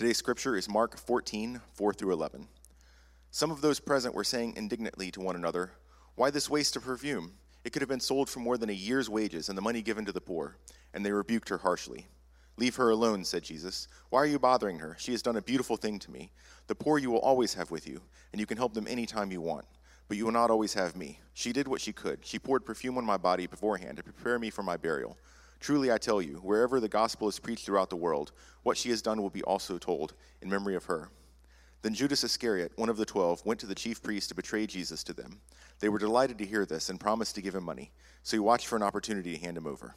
Today's scripture is Mark 14, 4 through 11. Some of those present were saying indignantly to one another, Why this waste of perfume? It could have been sold for more than a year's wages and the money given to the poor. And they rebuked her harshly. Leave her alone, said Jesus. Why are you bothering her? She has done a beautiful thing to me. The poor you will always have with you, and you can help them any time you want. But you will not always have me. She did what she could. She poured perfume on my body beforehand to prepare me for my burial. Truly I tell you, wherever the gospel is preached throughout the world, what she has done will be also told in memory of her. Then Judas Iscariot, one of the twelve, went to the chief priests to betray Jesus to them. They were delighted to hear this and promised to give him money. So he watched for an opportunity to hand him over.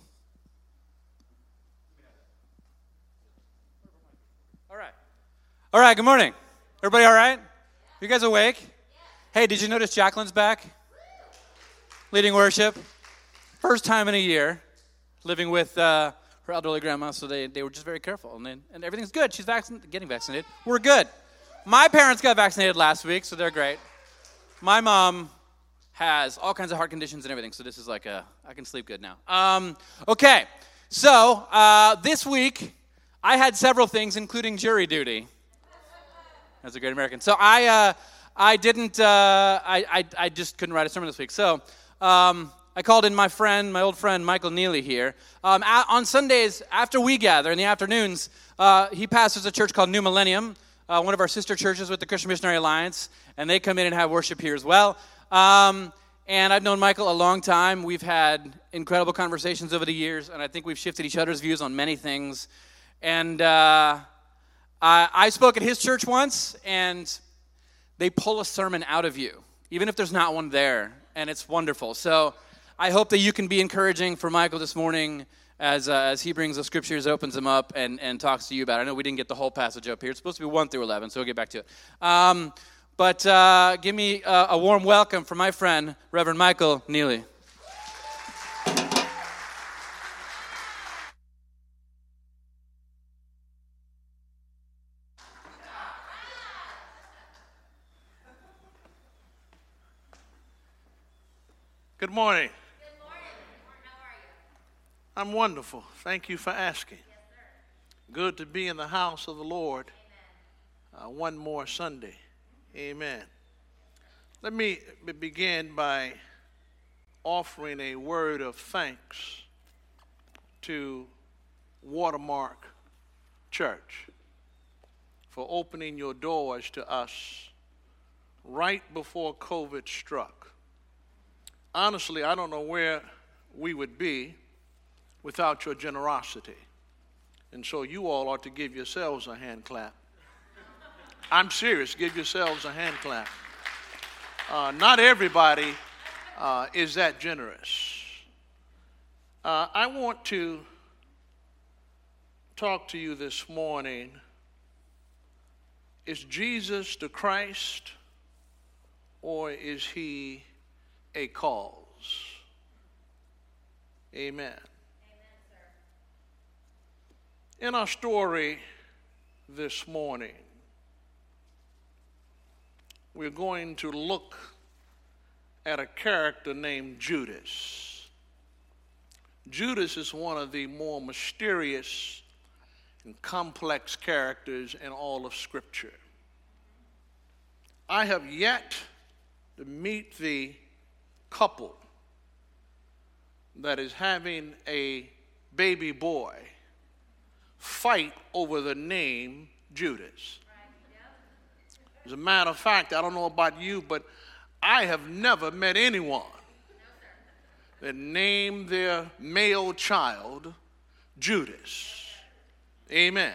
All right. All right, good morning. Everybody all right? You guys awake? Hey, did you notice Jacqueline's back? Leading worship. First time in a year living with uh, her elderly grandma, so they, they were just very careful. And, they, and everything's good. She's getting vaccinated. We're good. My parents got vaccinated last week, so they're great. My mom has all kinds of heart conditions and everything, so this is like a, I can sleep good now. Um, okay, so uh, this week I had several things, including jury duty. That's a great American. So I, uh, I didn't, uh, I, I, I just couldn't write a sermon this week. So um, I called in my friend, my old friend Michael Neely here. Um, a- on Sundays, after we gather in the afternoons, uh, he pastors a church called New Millennium, uh, one of our sister churches with the Christian Missionary Alliance, and they come in and have worship here as well. Um, and I've known Michael a long time. We've had incredible conversations over the years, and I think we've shifted each other's views on many things. And uh, I, I spoke at his church once, and they pull a sermon out of you, even if there's not one there, and it's wonderful. So I hope that you can be encouraging for Michael this morning as, uh, as he brings the scriptures, opens them up, and, and talks to you about it. I know we didn't get the whole passage up here. It's supposed to be 1 through 11, so we'll get back to it. Um, but uh, give me a, a warm welcome for my friend, Reverend Michael Neely. Good morning. I'm wonderful. Thank you for asking. Good to be in the house of the Lord uh, one more Sunday. Amen. Let me begin by offering a word of thanks to Watermark Church for opening your doors to us right before COVID struck. Honestly, I don't know where we would be without your generosity. And so you all ought to give yourselves a hand clap. I'm serious, give yourselves a hand clap. Uh, not everybody uh, is that generous. Uh, I want to talk to you this morning. Is Jesus the Christ or is he a cause? Amen. In our story this morning, we're going to look at a character named Judas. Judas is one of the more mysterious and complex characters in all of Scripture. I have yet to meet the couple that is having a baby boy fight over the name Judas. As a matter of fact, I don't know about you, but I have never met anyone that named their male child Judas. Amen.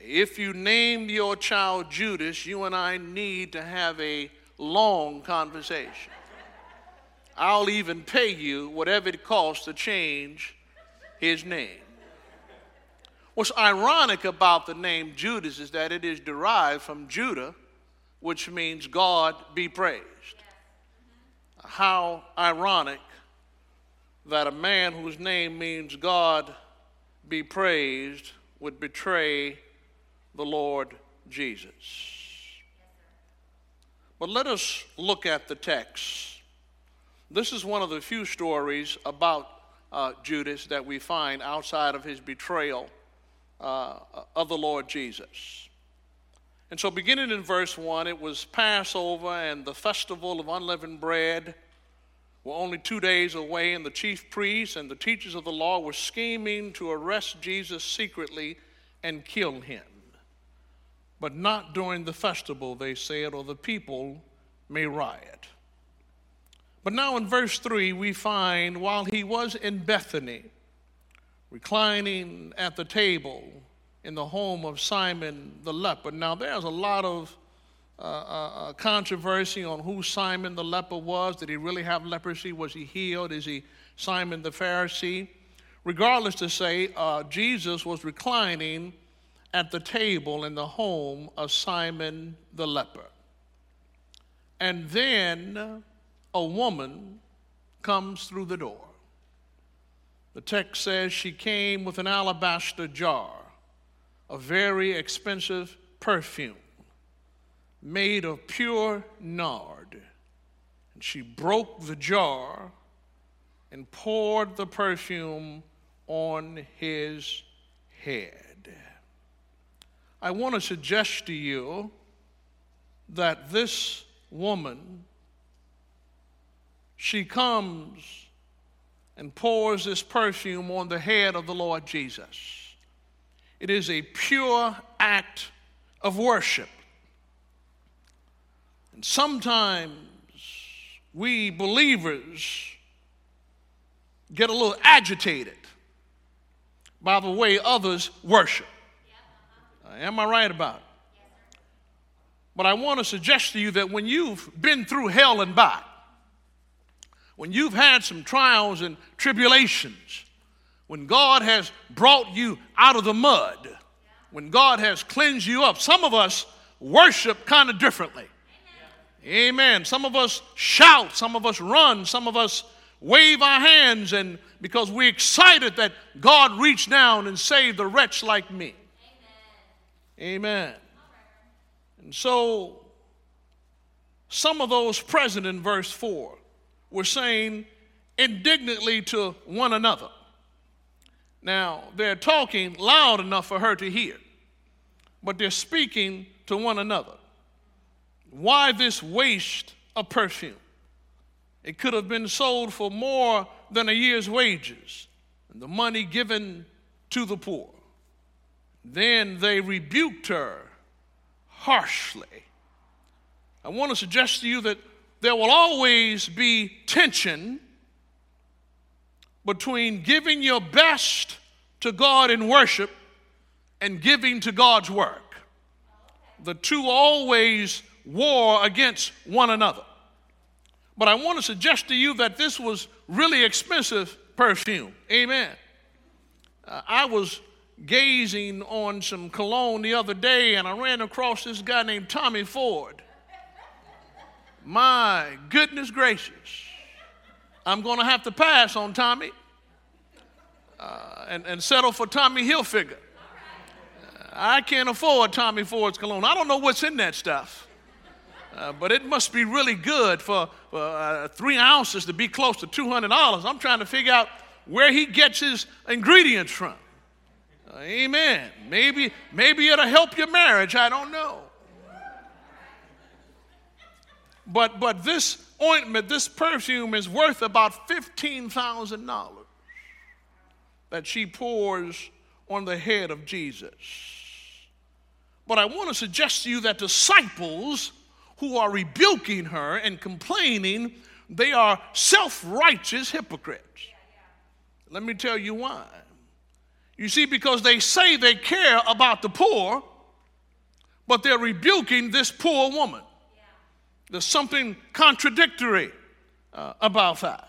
If you name your child Judas, you and I need to have a long conversation. I'll even pay you whatever it costs to change his name. What's ironic about the name Judas is that it is derived from Judah, which means God be praised. How ironic that a man whose name means God be praised would betray the Lord Jesus. But let us look at the text. This is one of the few stories about uh, Judas that we find outside of his betrayal uh, of the Lord Jesus. And so, beginning in verse 1, it was Passover and the festival of unleavened bread were only two days away, and the chief priests and the teachers of the law were scheming to arrest Jesus secretly and kill him. But not during the festival, they said, or the people may riot. But now in verse 3, we find while he was in Bethany, reclining at the table in the home of Simon the leper. Now, there's a lot of uh, uh, uh, controversy on who Simon the leper was. Did he really have leprosy? Was he healed? Is he Simon the Pharisee? Regardless, to say, uh, Jesus was reclining at the table in the home of Simon the leper. And then a woman comes through the door. The text says she came with an alabaster jar, a very expensive perfume made of pure nard. And she broke the jar and poured the perfume on his head. I want to suggest to you that this woman, she comes and pours this perfume on the head of the Lord Jesus. It is a pure act of worship. And sometimes we believers get a little agitated by the way others worship. Uh, am I right about it? But I want to suggest to you that when you've been through hell and back, when you've had some trials and tribulations, when God has brought you out of the mud, when God has cleansed you up, some of us worship kind of differently. Amen. Some of us shout, some of us run, some of us wave our hands and because we're excited that God reached down and saved a wretch like me. Amen. Amen. And so some of those present in verse 4 were saying indignantly to one another. Now, they're talking loud enough for her to hear, but they're speaking to one another. Why this waste of perfume? It could have been sold for more than a year's wages, and the money given to the poor. Then they rebuked her harshly. I want to suggest to you that there will always be tension between giving your best to God in worship and giving to God's work. The two always war against one another. But I want to suggest to you that this was really expensive perfume. Amen. Uh, I was gazing on some cologne the other day and I ran across this guy named Tommy Ford. My goodness gracious. I'm going to have to pass on Tommy uh, and, and settle for Tommy Hilfiger. Uh, I can't afford Tommy Ford's cologne. I don't know what's in that stuff. Uh, but it must be really good for, for uh, three ounces to be close to $200. I'm trying to figure out where he gets his ingredients from. Uh, amen. Maybe, maybe it'll help your marriage. I don't know. But, but this ointment, this perfume is worth about $15,000 that she pours on the head of Jesus. But I want to suggest to you that disciples who are rebuking her and complaining, they are self righteous hypocrites. Let me tell you why. You see, because they say they care about the poor, but they're rebuking this poor woman. There's something contradictory uh, about that.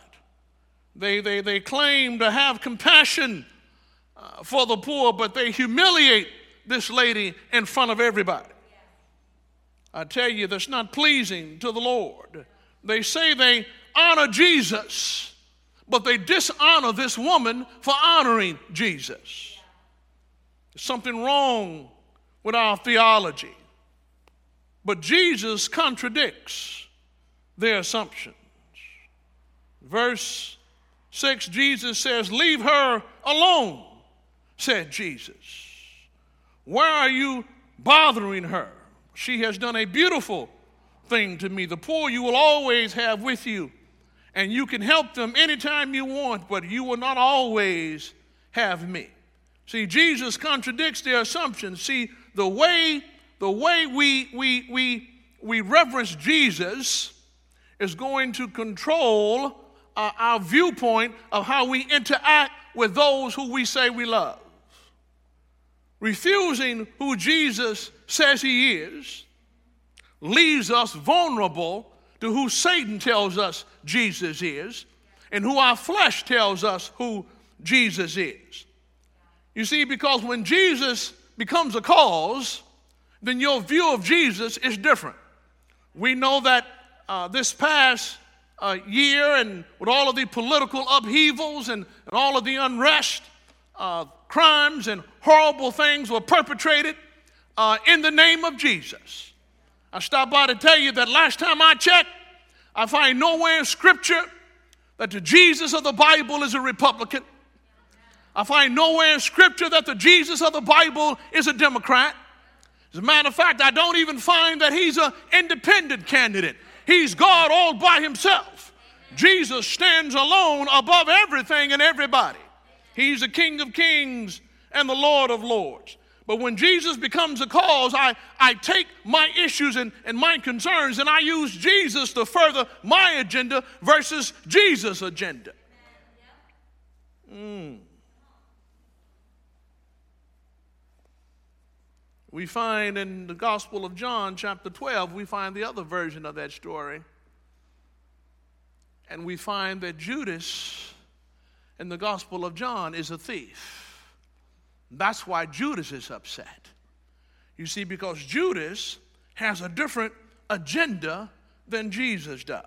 They, they, they claim to have compassion uh, for the poor, but they humiliate this lady in front of everybody. I tell you, that's not pleasing to the Lord. They say they honor Jesus, but they dishonor this woman for honoring Jesus. There's something wrong with our theology. But Jesus contradicts their assumptions. Verse 6 Jesus says, Leave her alone, said Jesus. Why are you bothering her? She has done a beautiful thing to me. The poor you will always have with you, and you can help them anytime you want, but you will not always have me. See, Jesus contradicts their assumptions. See, the way the way we we we we reverence Jesus is going to control uh, our viewpoint of how we interact with those who we say we love. Refusing who Jesus says he is leaves us vulnerable to who Satan tells us Jesus is and who our flesh tells us who Jesus is. You see, because when Jesus becomes a cause, then your view of Jesus is different. We know that uh, this past uh, year and with all of the political upheavals and, and all of the unrest, uh, crimes and horrible things were perpetrated uh, in the name of Jesus. I stopped by to tell you that last time I checked, I find nowhere in Scripture that the Jesus of the Bible is a Republican. I find nowhere in Scripture that the Jesus of the Bible is a Democrat. As a matter of fact, I don't even find that he's an independent candidate. He's God all by himself. Jesus stands alone above everything and everybody. He's the King of kings and the Lord of lords. But when Jesus becomes a cause, I, I take my issues and, and my concerns and I use Jesus to further my agenda versus Jesus' agenda. Mm. We find in the Gospel of John, chapter 12, we find the other version of that story. And we find that Judas in the Gospel of John is a thief. That's why Judas is upset. You see, because Judas has a different agenda than Jesus does.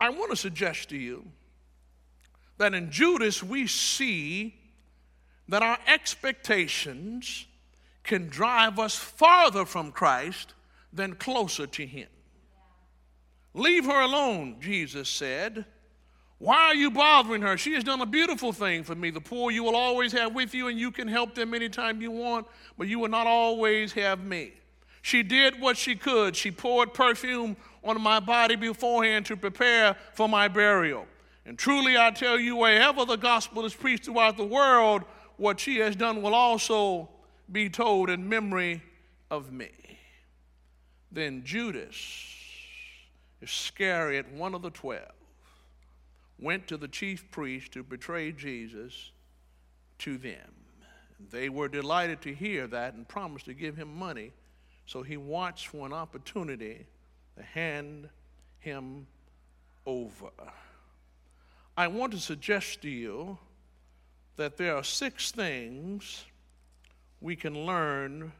I want to suggest to you that in Judas we see that our expectations can drive us farther from Christ than closer to Him. Leave her alone, Jesus said. Why are you bothering her? She has done a beautiful thing for me. The poor you will always have with you, and you can help them anytime you want, but you will not always have me. She did what she could. She poured perfume on my body beforehand to prepare for my burial. And truly, I tell you, wherever the gospel is preached throughout the world, what she has done will also be told in memory of me. Then Judas Iscariot, one of the twelve, went to the chief priest to betray Jesus to them. They were delighted to hear that and promised to give him money. So he watched for an opportunity to hand him over. I want to suggest to you that there are six things we can learn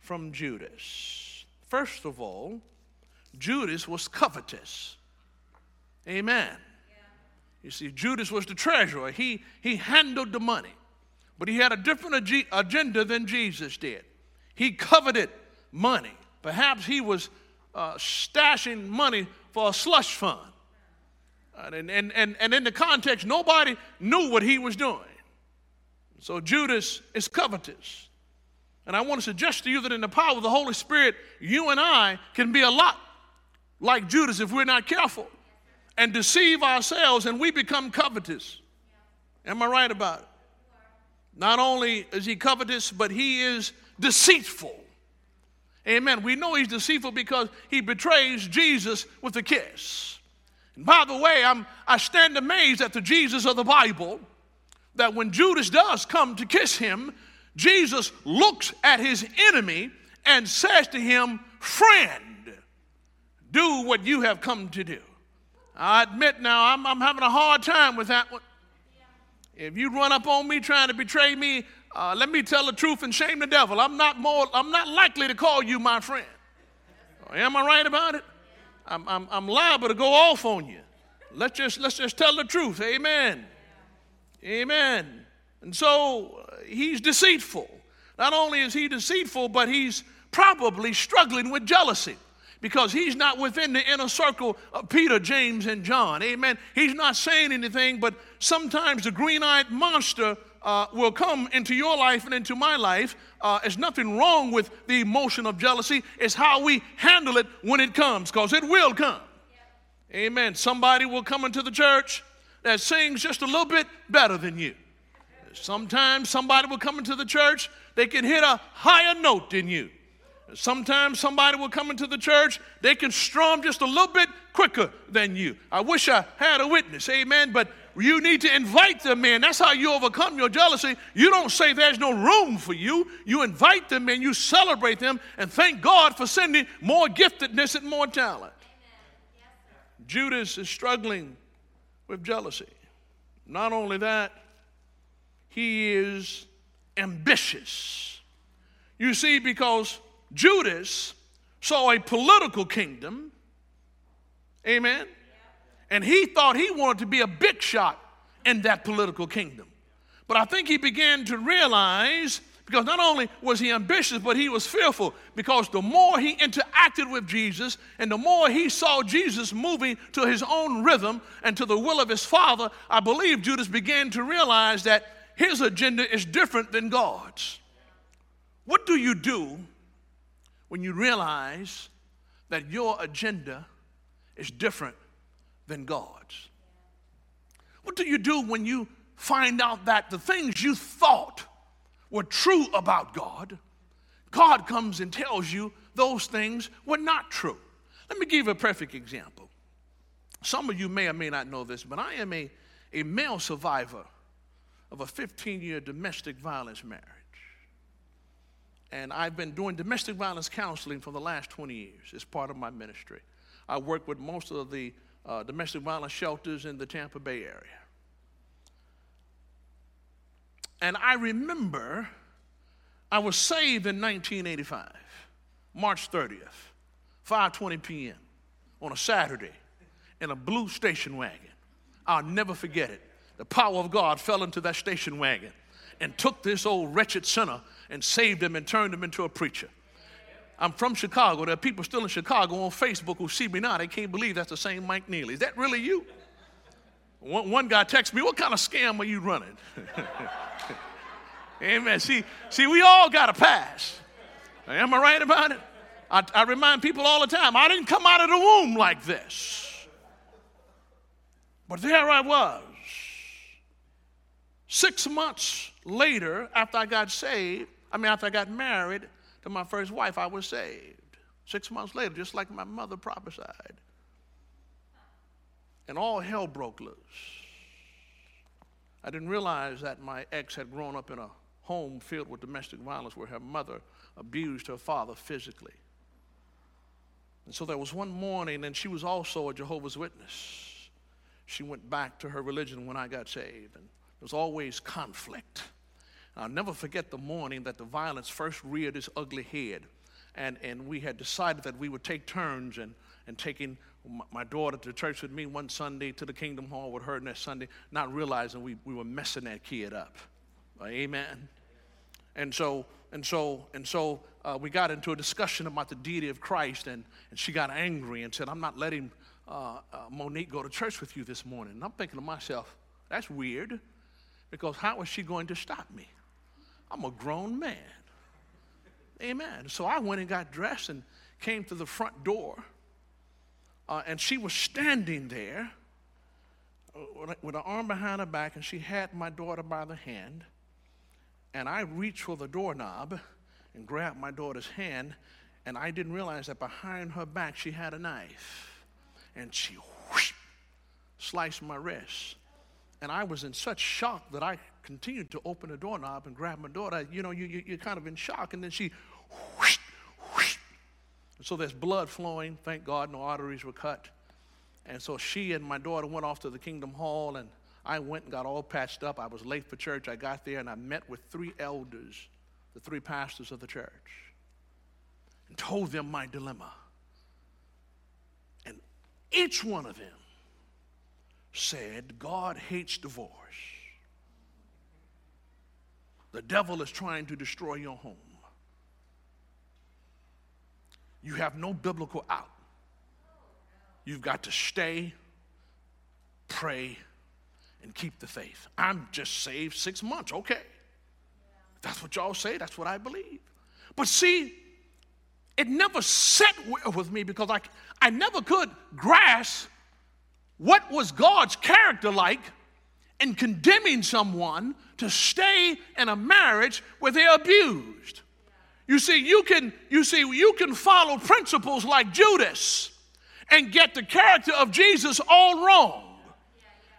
from Judas. First of all, Judas was covetous. Amen. Yeah. You see, Judas was the treasurer. He, he handled the money, but he had a different ag- agenda than Jesus did. He coveted money. Perhaps he was uh, stashing money for a slush fund. And, and, and, and in the context, nobody knew what he was doing. So Judas is covetous. And I want to suggest to you that in the power of the Holy Spirit, you and I can be a lot like Judas if we're not careful and deceive ourselves and we become covetous. Am I right about it? Not only is he covetous, but he is deceitful. Amen. We know he's deceitful because he betrays Jesus with a kiss. And by the way, I'm, I stand amazed at the Jesus of the Bible that when Judas does come to kiss him, Jesus looks at his enemy and says to him, Friend, do what you have come to do. I admit now, I'm, I'm having a hard time with that one. If you run up on me trying to betray me, uh, let me tell the truth and shame the devil. I'm not more, I'm not likely to call you my friend. Am I right about it? I'm, I'm, I'm liable to go off on you. Let's just, let's just tell the truth. Amen. Amen. And so uh, he's deceitful. Not only is he deceitful, but he's probably struggling with jealousy because he's not within the inner circle of Peter, James, and John. Amen. He's not saying anything, but sometimes the green eyed monster uh, will come into your life and into my life. Uh, there's nothing wrong with the emotion of jealousy. It's how we handle it when it comes, because it will come. Amen. Somebody will come into the church that sings just a little bit better than you. Sometimes somebody will come into the church, they can hit a higher note than you. Sometimes somebody will come into the church, they can strum just a little bit quicker than you. I wish I had a witness, amen, but you need to invite them in. That's how you overcome your jealousy. You don't say there's no room for you, you invite them in, you celebrate them, and thank God for sending more giftedness and more talent. Judas is struggling with jealousy. Not only that, he is ambitious. You see, because Judas saw a political kingdom, amen, and he thought he wanted to be a big shot in that political kingdom. But I think he began to realize because not only was he ambitious, but he was fearful because the more he interacted with Jesus and the more he saw Jesus moving to his own rhythm and to the will of his Father, I believe Judas began to realize that his agenda is different than God's. What do you do when you realize that your agenda is different than God's? What do you do when you find out that the things you thought were true about God, God comes and tells you those things were not true? Let me give you a perfect example. Some of you may or may not know this, but I am a, a male survivor of a 15 year domestic violence marriage. And I've been doing domestic violence counseling for the last 20 years. It's part of my ministry. I work with most of the uh, domestic violence shelters in the Tampa Bay area. And I remember I was saved in 1985, March 30th, 5:20 p.m. on a Saturday in a blue station wagon. I'll never forget it the power of God fell into that station wagon and took this old wretched sinner and saved him and turned him into a preacher. I'm from Chicago. There are people still in Chicago on Facebook who see me now. They can't believe that's the same Mike Neely. Is that really you? One, one guy texted me, What kind of scam are you running? Amen. See, see, we all got a pass. Am I right about it? I, I remind people all the time I didn't come out of the womb like this. But there I was Six months later, after I got saved, I mean, after I got married to my first wife, I was saved. Six months later, just like my mother prophesied. And all hell broke loose. I didn't realize that my ex had grown up in a home filled with domestic violence where her mother abused her father physically. And so there was one morning, and she was also a Jehovah's Witness. She went back to her religion when I got saved. And was always conflict. And I'll never forget the morning that the violence first reared its ugly head. And, and we had decided that we would take turns and, and taking my daughter to church with me one Sunday, to the Kingdom Hall with her next Sunday, not realizing we, we were messing that kid up. Amen. And so, and so, and so uh, we got into a discussion about the deity of Christ, and, and she got angry and said, I'm not letting uh, uh Monique go to church with you this morning. And I'm thinking to myself, that's weird because how is she going to stop me? I'm a grown man. Amen. So I went and got dressed and came to the front door. Uh, and she was standing there with her arm behind her back, and she had my daughter by the hand. And I reached for the doorknob and grabbed my daughter's hand, and I didn't realize that behind her back she had a knife. And she whoosh, sliced my wrist. And I was in such shock that I continued to open the doorknob and grab my daughter. You know, you, you, you're kind of in shock. And then she, whoosh, whoosh. So there's blood flowing. Thank God no arteries were cut. And so she and my daughter went off to the Kingdom Hall, and I went and got all patched up. I was late for church. I got there and I met with three elders, the three pastors of the church, and told them my dilemma. And each one of them said, God hates divorce. The devil is trying to destroy your home. You have no biblical out. You've got to stay, pray, and keep the faith. I'm just saved six months. Okay. That's what y'all say. That's what I believe. But see, it never set with me because I, I never could grasp what was God's character like in condemning someone to stay in a marriage where they're abused. You see, you can, you see, you can follow principles like Judas and get the character of Jesus all wrong.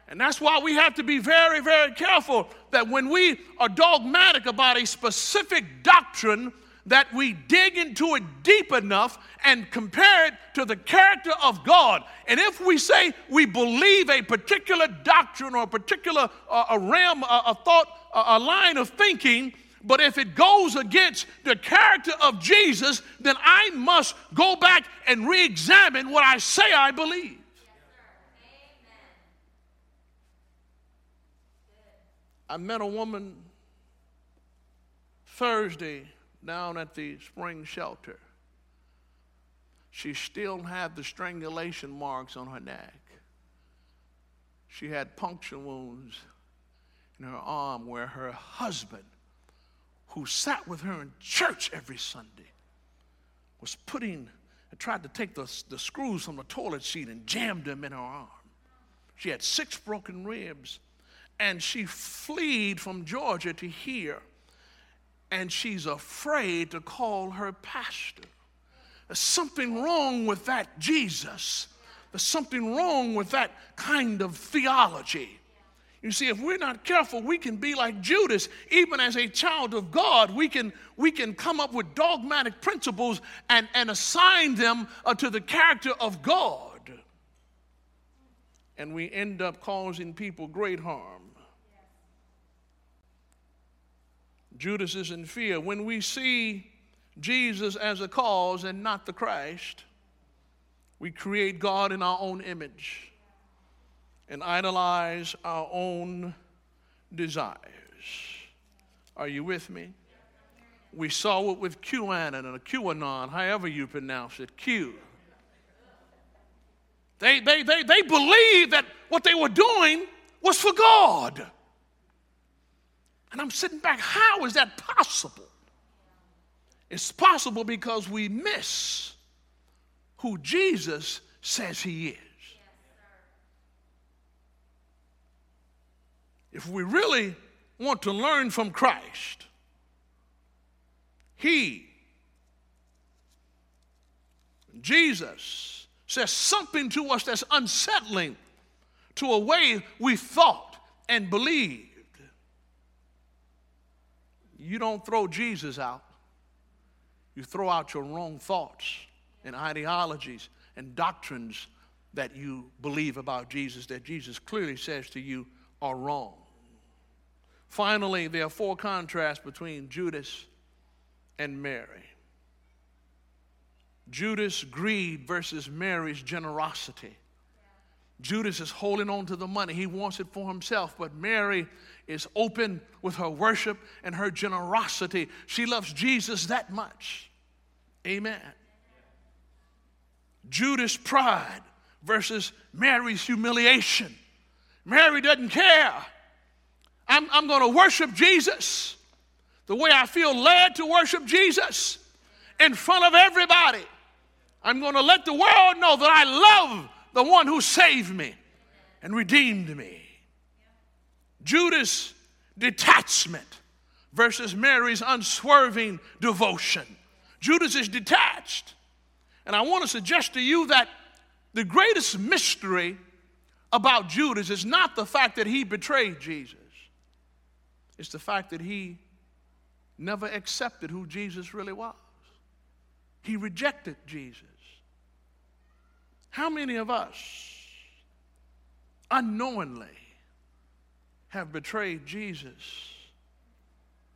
And that's why we have to be very, very careful that when we are dogmatic about a specific doctrine, that we dig into it deep enough and compare it to the character of God. And if we say we believe a particular doctrine or a particular uh, a realm, a, a thought, a, a line of thinking, but if it goes against the character of Jesus, then I must go back and re examine what I say I believe. I met a woman Thursday down at the spring shelter. She still had the strangulation marks on her neck. She had puncture wounds in her arm where her husband, who sat with her in church every Sunday, was putting, and tried to take the, the screws from the toilet seat and jammed them in her arm. She had six broken ribs, and she fled from Georgia to here and she's afraid to call her pastor. There's something wrong with that Jesus. There's something wrong with that kind of theology. You see, if we're not careful, we can be like Judas. Even as a child of God, we can, we can come up with dogmatic principles and, and assign them uh, to the character of God. And we end up causing people great harm. Judas is in fear. When we see Jesus as a cause and not the Christ, we create God in our own image and idolize our own desires. Are you with me? We saw it with QAnon and QAnon, however you pronounce it, Q. They, they, they, they believed that what they were doing was for God. And I'm sitting back, how is that possible? It's possible because we miss who Jesus says he is. If we really want to learn from Christ, he, Jesus, says something to us that's unsettling to a way we thought and believed you don't throw Jesus out, you throw out your wrong thoughts and ideologies and doctrines that you believe about Jesus that Jesus clearly says to you are wrong. Finally, there are four contrasts between Judas and Mary. Judas' greed versus Mary's generosity. Judas is holding on to the money. He wants it for himself, but Mary is open with her worship and her generosity. She loves Jesus that much. Amen. Judas' pride versus Mary's humiliation. Mary doesn't care. I'm, I'm going to worship Jesus the way I feel led to worship Jesus in front of everybody. I'm going to let the world know that I love the one who saved me and redeemed me. Judas' detachment versus Mary's unswerving devotion. Judas is detached. And I want to suggest to you that the greatest mystery about Judas is not the fact that he betrayed Jesus, it's the fact that he never accepted who Jesus really was. He rejected Jesus. How many of us unknowingly have betrayed Jesus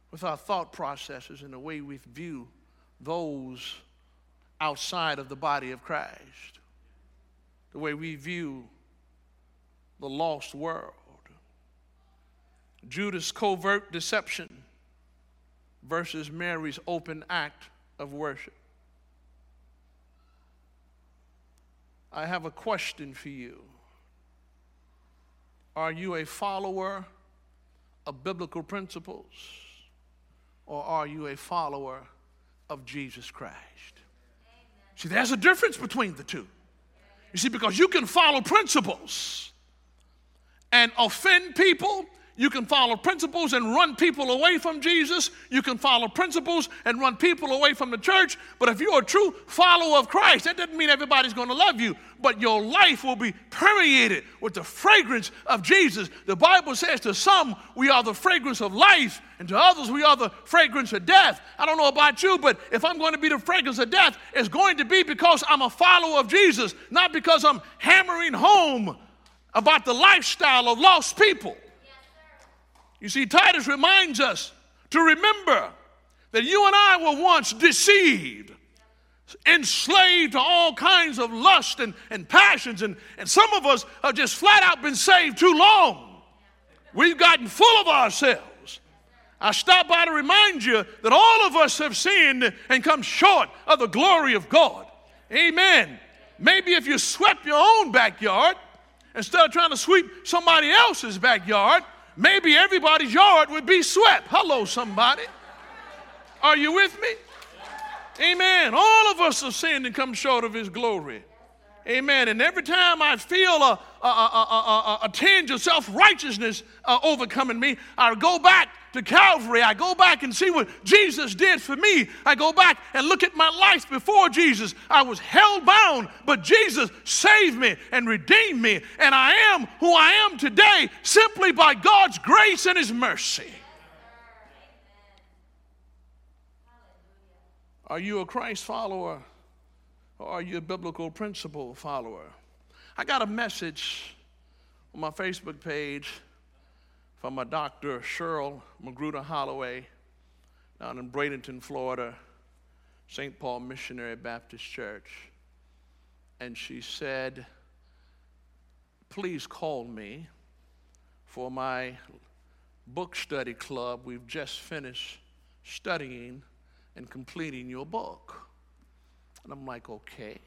with our thought processes and the way we view those outside of the body of Christ, the way we view the lost world? Judas' covert deception versus Mary's open act of worship. I have a question for you. Are you a follower of biblical principles or are you a follower of Jesus Christ? See, there's a difference between the two. You see, because you can follow principles and offend people. You can follow principles and run people away from Jesus. You can follow principles and run people away from the church. But if you're a true follower of Christ, that doesn't mean everybody's going to love you, but your life will be permeated with the fragrance of Jesus. The Bible says to some, we are the fragrance of life, and to others, we are the fragrance of death. I don't know about you, but if I'm going to be the fragrance of death, it's going to be because I'm a follower of Jesus, not because I'm hammering home about the lifestyle of lost people. You see, Titus reminds us to remember that you and I were once deceived, enslaved to all kinds of lust and, and passions, and, and some of us have just flat out been saved too long. We've gotten full of ourselves. I stop by to remind you that all of us have sinned and come short of the glory of God. Amen. Maybe if you swept your own backyard, instead of trying to sweep somebody else's backyard, maybe everybody's yard would be swept. Hello, somebody. Are you with me? Amen. All of us have sinned and come short of His glory. Amen. And every time I feel a, a, a, a, tinge of self righteousness uh, overcoming me, I go back to Calvary. I go back and see what Jesus did for me. I go back and look at my life before Jesus. I was hell bound, but Jesus saved me and redeemed me. And I am who I am today simply by God's grace and His mercy. Are you a Christ follower or are you a biblical principle follower? I got a message on my Facebook page from my doctor, Cheryl Magruder Holloway, down in Bradenton, Florida, St. Paul Missionary Baptist Church. And she said, Please call me for my book study club. We've just finished studying and completing your book. And I'm like, okay.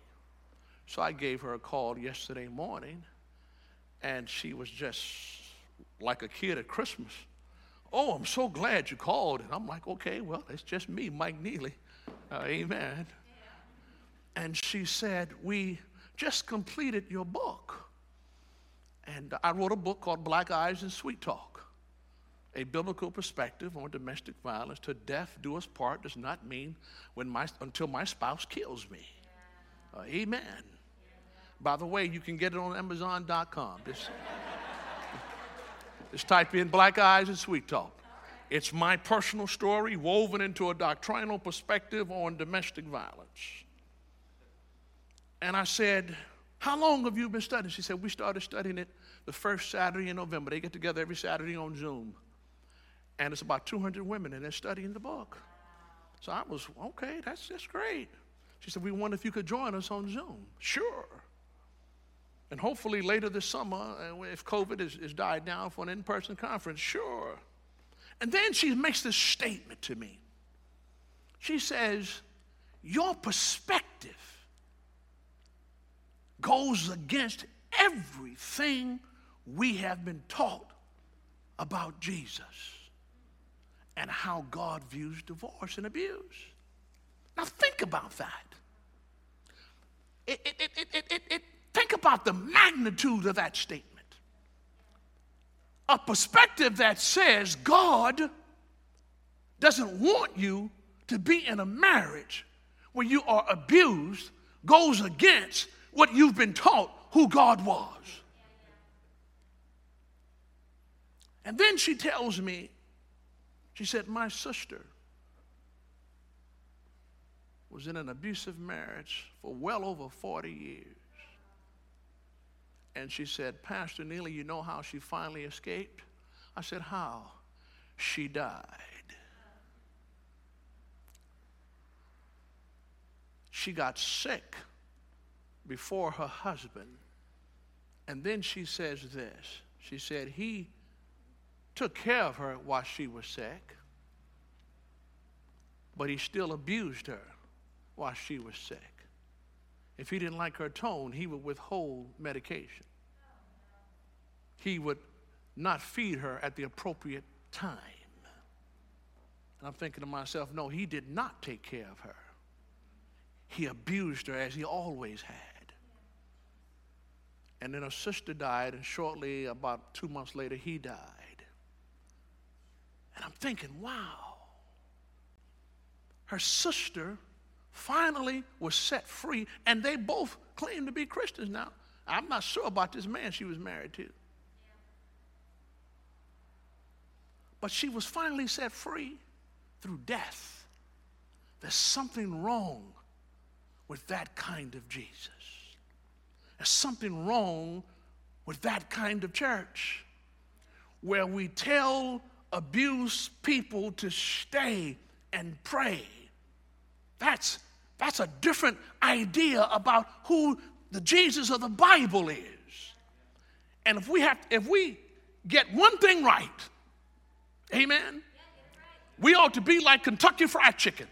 So I gave her a call yesterday morning, and she was just like a kid at Christmas. Oh, I'm so glad you called. And I'm like, okay, well, it's just me, Mike Neely. Uh, amen. And she said, we just completed your book. And I wrote a book called Black Eyes and Sweet Talk a biblical perspective on domestic violence to death do us part does not mean when my, until my spouse kills me. Uh, amen. By the way, you can get it on Amazon.com. Just, just type in Black Eyes and Sweet Talk. It's my personal story woven into a doctrinal perspective on domestic violence. And I said, How long have you been studying? She said, We started studying it the first Saturday in November. They get together every Saturday on Zoom and it's about 200 women, and they're studying the book. So I was, okay, that's, that's great. She said, We wonder if you could join us on Zoom. Sure. And hopefully later this summer, uh, if COVID is, has died down for an in person conference, sure. And then she makes this statement to me. She says, Your perspective goes against everything we have been taught about Jesus and how God views divorce and abuse. Now, think about that. It, it, it, think about the magnitude of that statement. A perspective that says God doesn't want you to be in a marriage where you are abused goes against what you've been taught who God was. And then she tells me she said, My sister was in an abusive marriage for well over 40 years. And she said, Pastor Neely, you know how she finally escaped? I said, How? She died. She got sick before her husband. And then she says this She said, He took care of her while she was sick, but he still abused her while she was sick. If he didn't like her tone, he would withhold medication. He would not feed her at the appropriate time. And I'm thinking to myself, no, he did not take care of her. He abused her as he always had. And then her sister died, and shortly, about two months later, he died. And I'm thinking, wow, her sister finally was set free, and they both claim to be Christians now. I'm not sure about this man she was married to. But she was finally set free through death. There's something wrong with that kind of Jesus. There's something wrong with that kind of church where we tell abused people to stay and pray. That's, that's a different idea about who the Jesus of the Bible is. And if we have if we get one thing right, amen, we ought to be like Kentucky Fried Chicken.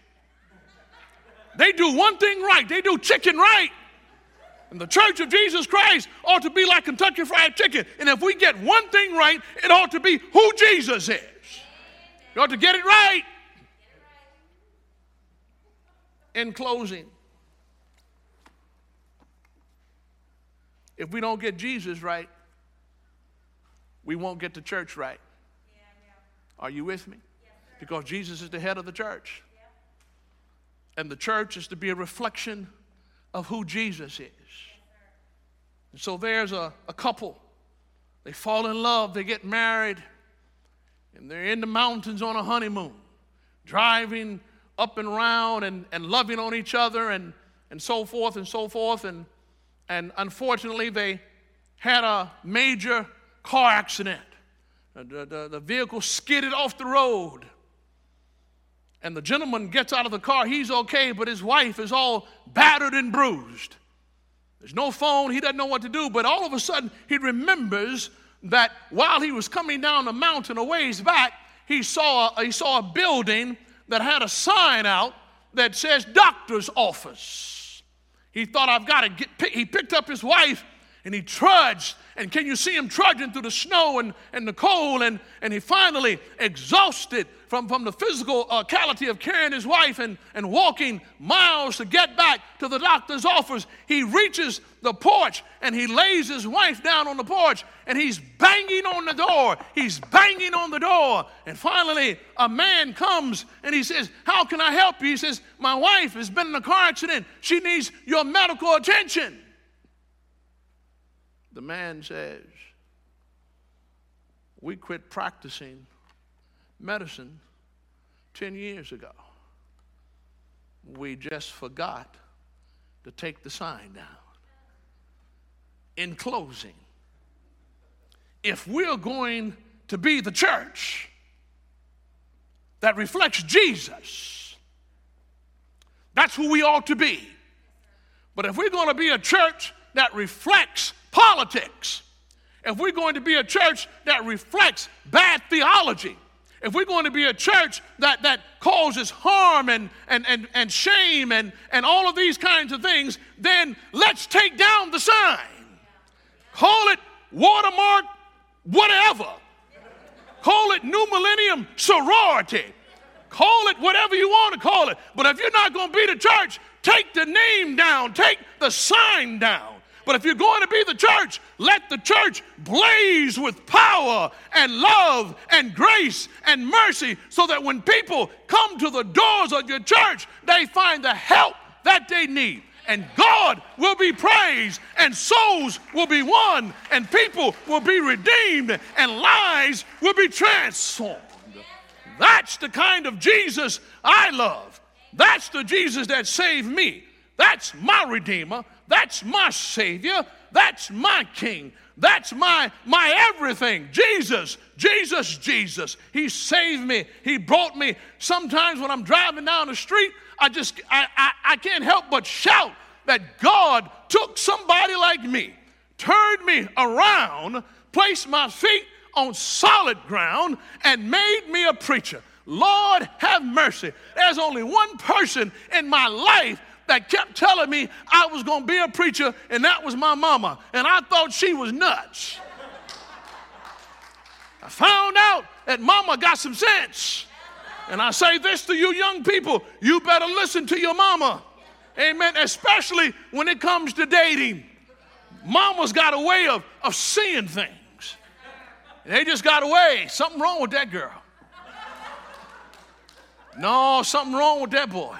They do one thing right, they do chicken right. And the Church of Jesus Christ ought to be like Kentucky Fried Chicken. And if we get one thing right, it ought to be who Jesus is. You ought to get it right. In closing, if we don't get Jesus right, we won't get the church right. Are you with me? Because Jesus is the head of the church. And the church is to be a reflection of who Jesus is. And so there's a, a couple. They fall in love, they get married, and they're in the mountains on a honeymoon, driving up and around and, and loving on each other and, and so forth and so forth. And, and unfortunately, they had a major car accident. The, the, the vehicle skidded off the road. And the gentleman gets out of the car. He's okay, but his wife is all battered and bruised. There's no phone. He doesn't know what to do. But all of a sudden, he remembers that while he was coming down the mountain a ways back, he saw, he saw a building that had a sign out that says doctor's office. He thought, I've got to get, he picked up his wife and he trudged. And can you see him trudging through the snow and, and the cold? And, and he finally, exhausted from, from the physical uh, of carrying his wife and, and walking miles to get back to the doctor's office, he reaches the porch and he lays his wife down on the porch and he's banging on the door. He's banging on the door. And finally, a man comes and he says, How can I help you? He says, My wife has been in a car accident. She needs your medical attention. The man says, We quit practicing medicine 10 years ago. We just forgot to take the sign down. In closing, if we're going to be the church that reflects Jesus, that's who we ought to be. But if we're going to be a church that reflects politics, if we're going to be a church that reflects bad theology, if we're going to be a church that, that causes harm and, and, and, and shame and, and all of these kinds of things, then let's take down the sign. Call it watermark, whatever. Call it New Millennium Sorority. Call it whatever you want to call it. But if you're not going to be the church, take the name down, take the sign down. But if you're going to be the church, let the church blaze with power and love and grace and mercy so that when people come to the doors of your church, they find the help that they need. And God will be praised, and souls will be won, and people will be redeemed, and lives will be transformed. That's the kind of Jesus I love. That's the Jesus that saved me. That's my Redeemer. That's my Savior. That's my King. That's my, my everything. Jesus, Jesus, Jesus. He saved me. He brought me. Sometimes when I'm driving down the street, I just, I, I, I can't help but shout that God took somebody like me, turned me around, placed my feet on solid ground, and made me a preacher. Lord, have mercy. There's only one person in my life that kept telling me I was going to be a preacher, and that was my mama. And I thought she was nuts. I found out that mama got some sense. And I say this to you young people you better listen to your mama. Amen. Especially when it comes to dating. Mama's got a way of, of seeing things. They just got away. Something wrong with that girl. No, something wrong with that boy.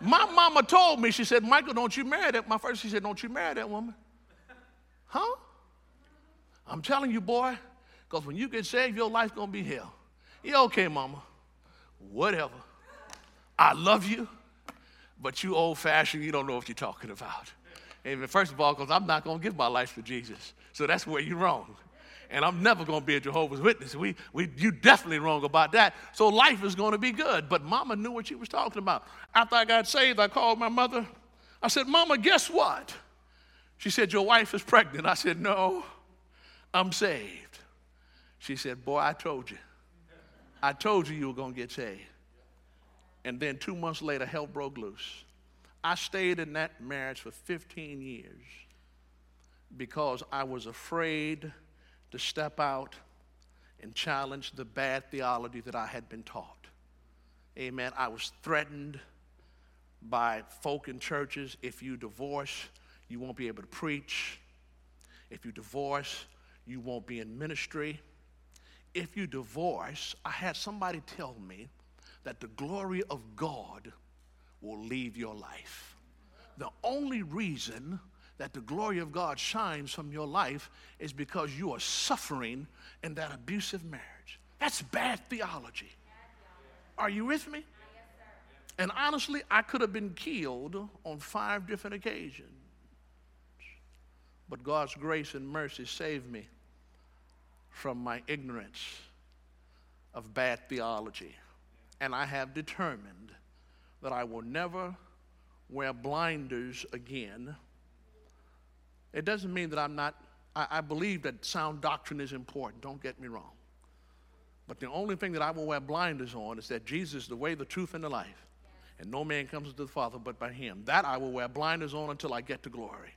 My mama told me, she said, Michael, don't you marry that. My first, she said, don't you marry that woman. Huh? I'm telling you, boy, because when you get saved, your life's going to be hell. Yeah, okay, mama. Whatever. I love you, but you old fashioned, you don't know what you're talking about. Amen. First of all, because I'm not going to give my life to Jesus. So that's where you're wrong. And I'm never going to be a Jehovah's Witness. We, we, you definitely wrong about that. So life is going to be good. But mama knew what she was talking about. After I got saved, I called my mother. I said, Mama, guess what? She said, Your wife is pregnant. I said, No, I'm saved. She said, Boy, I told you. I told you you were going to get saved. And then two months later, hell broke loose. I stayed in that marriage for 15 years because I was afraid to step out and challenge the bad theology that I had been taught. Amen. I was threatened by folk in churches if you divorce, you won't be able to preach. If you divorce, you won't be in ministry. If you divorce, I had somebody tell me that the glory of God will leave your life. The only reason that the glory of God shines from your life is because you are suffering in that abusive marriage. That's bad theology. Are you with me? And honestly, I could have been killed on five different occasions. But God's grace and mercy saved me from my ignorance of bad theology. And I have determined that I will never wear blinders again. It doesn't mean that I'm not, I, I, believe that sound doctrine is important, don't get me wrong. But the only thing that I will wear blinders on is that Jesus is the way, the truth, and the life. And no man comes to the Father but by him. That I will wear blinders on until I get to glory.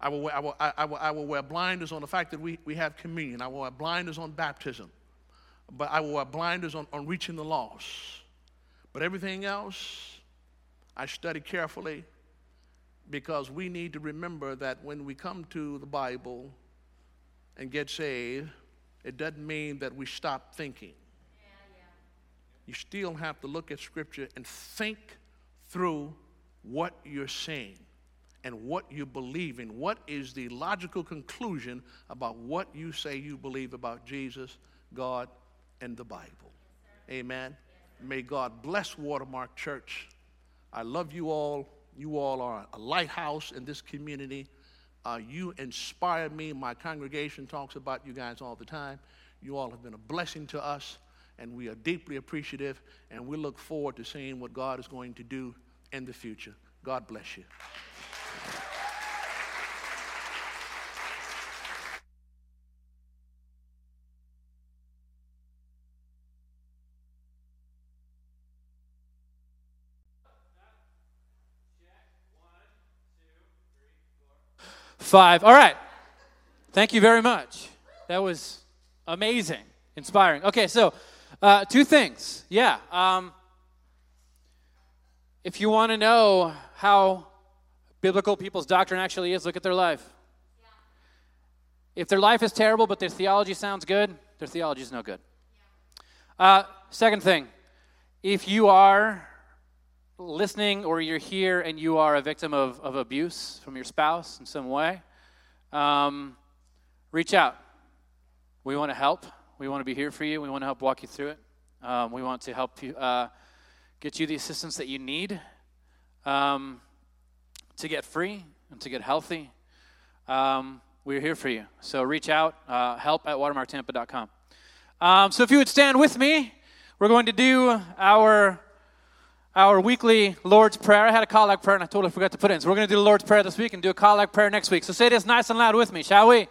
I will, wear, I, will, I, will, I will wear blinders on the fact that we, we have communion. I will wear blinders on baptism. But I will wear blinders on, on reaching the lost. But everything else, I study carefully because we need to remember that when we come to the Bible and get saved, it doesn't mean that we stop thinking. You still have to look at Scripture and think through what you're saying and what you believe in. What is the logical conclusion about what you say you believe about Jesus, God, and the Bible? Amen. May God bless Watermark Church. I love you all. You all are a lighthouse in this community. Uh, you inspire me. My congregation talks about you guys all the time. You all have been a blessing to us, and we are deeply appreciative, and we look forward to seeing what God is going to do in the future. God bless you. Five. All right. Thank you very much. That was amazing, inspiring. Okay, so uh, two things. Yeah. Um, if you want to know how biblical people's doctrine actually is, look at their life. If their life is terrible, but their theology sounds good, their theology is no good. Uh, second thing, if you are listening or you're here and you are a victim of, of abuse from your spouse in some way, um, reach out. We want to help. We want to be here for you. We want to help walk you through it. Um, we want to help you uh, get you the assistance that you need um, to get free and to get healthy. Um, we're here for you. So reach out, uh, help at watermarktampa.com. Um, so if you would stand with me, we're going to do our our weekly Lord's Prayer. I had a collect prayer and I totally forgot to put it in. So we're going to do the Lord's Prayer this week and do a collect prayer next week. So say this nice and loud with me, shall we?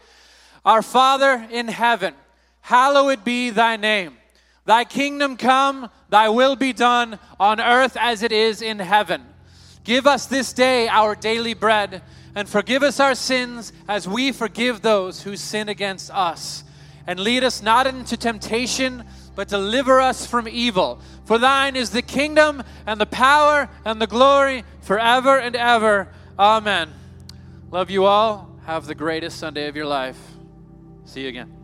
Our Father in heaven, hallowed be thy name. Thy kingdom come, thy will be done on earth as it is in heaven. Give us this day our daily bread and forgive us our sins as we forgive those who sin against us and lead us not into temptation, but deliver us from evil. For thine is the kingdom and the power and the glory forever and ever. Amen. Love you all. Have the greatest Sunday of your life. See you again.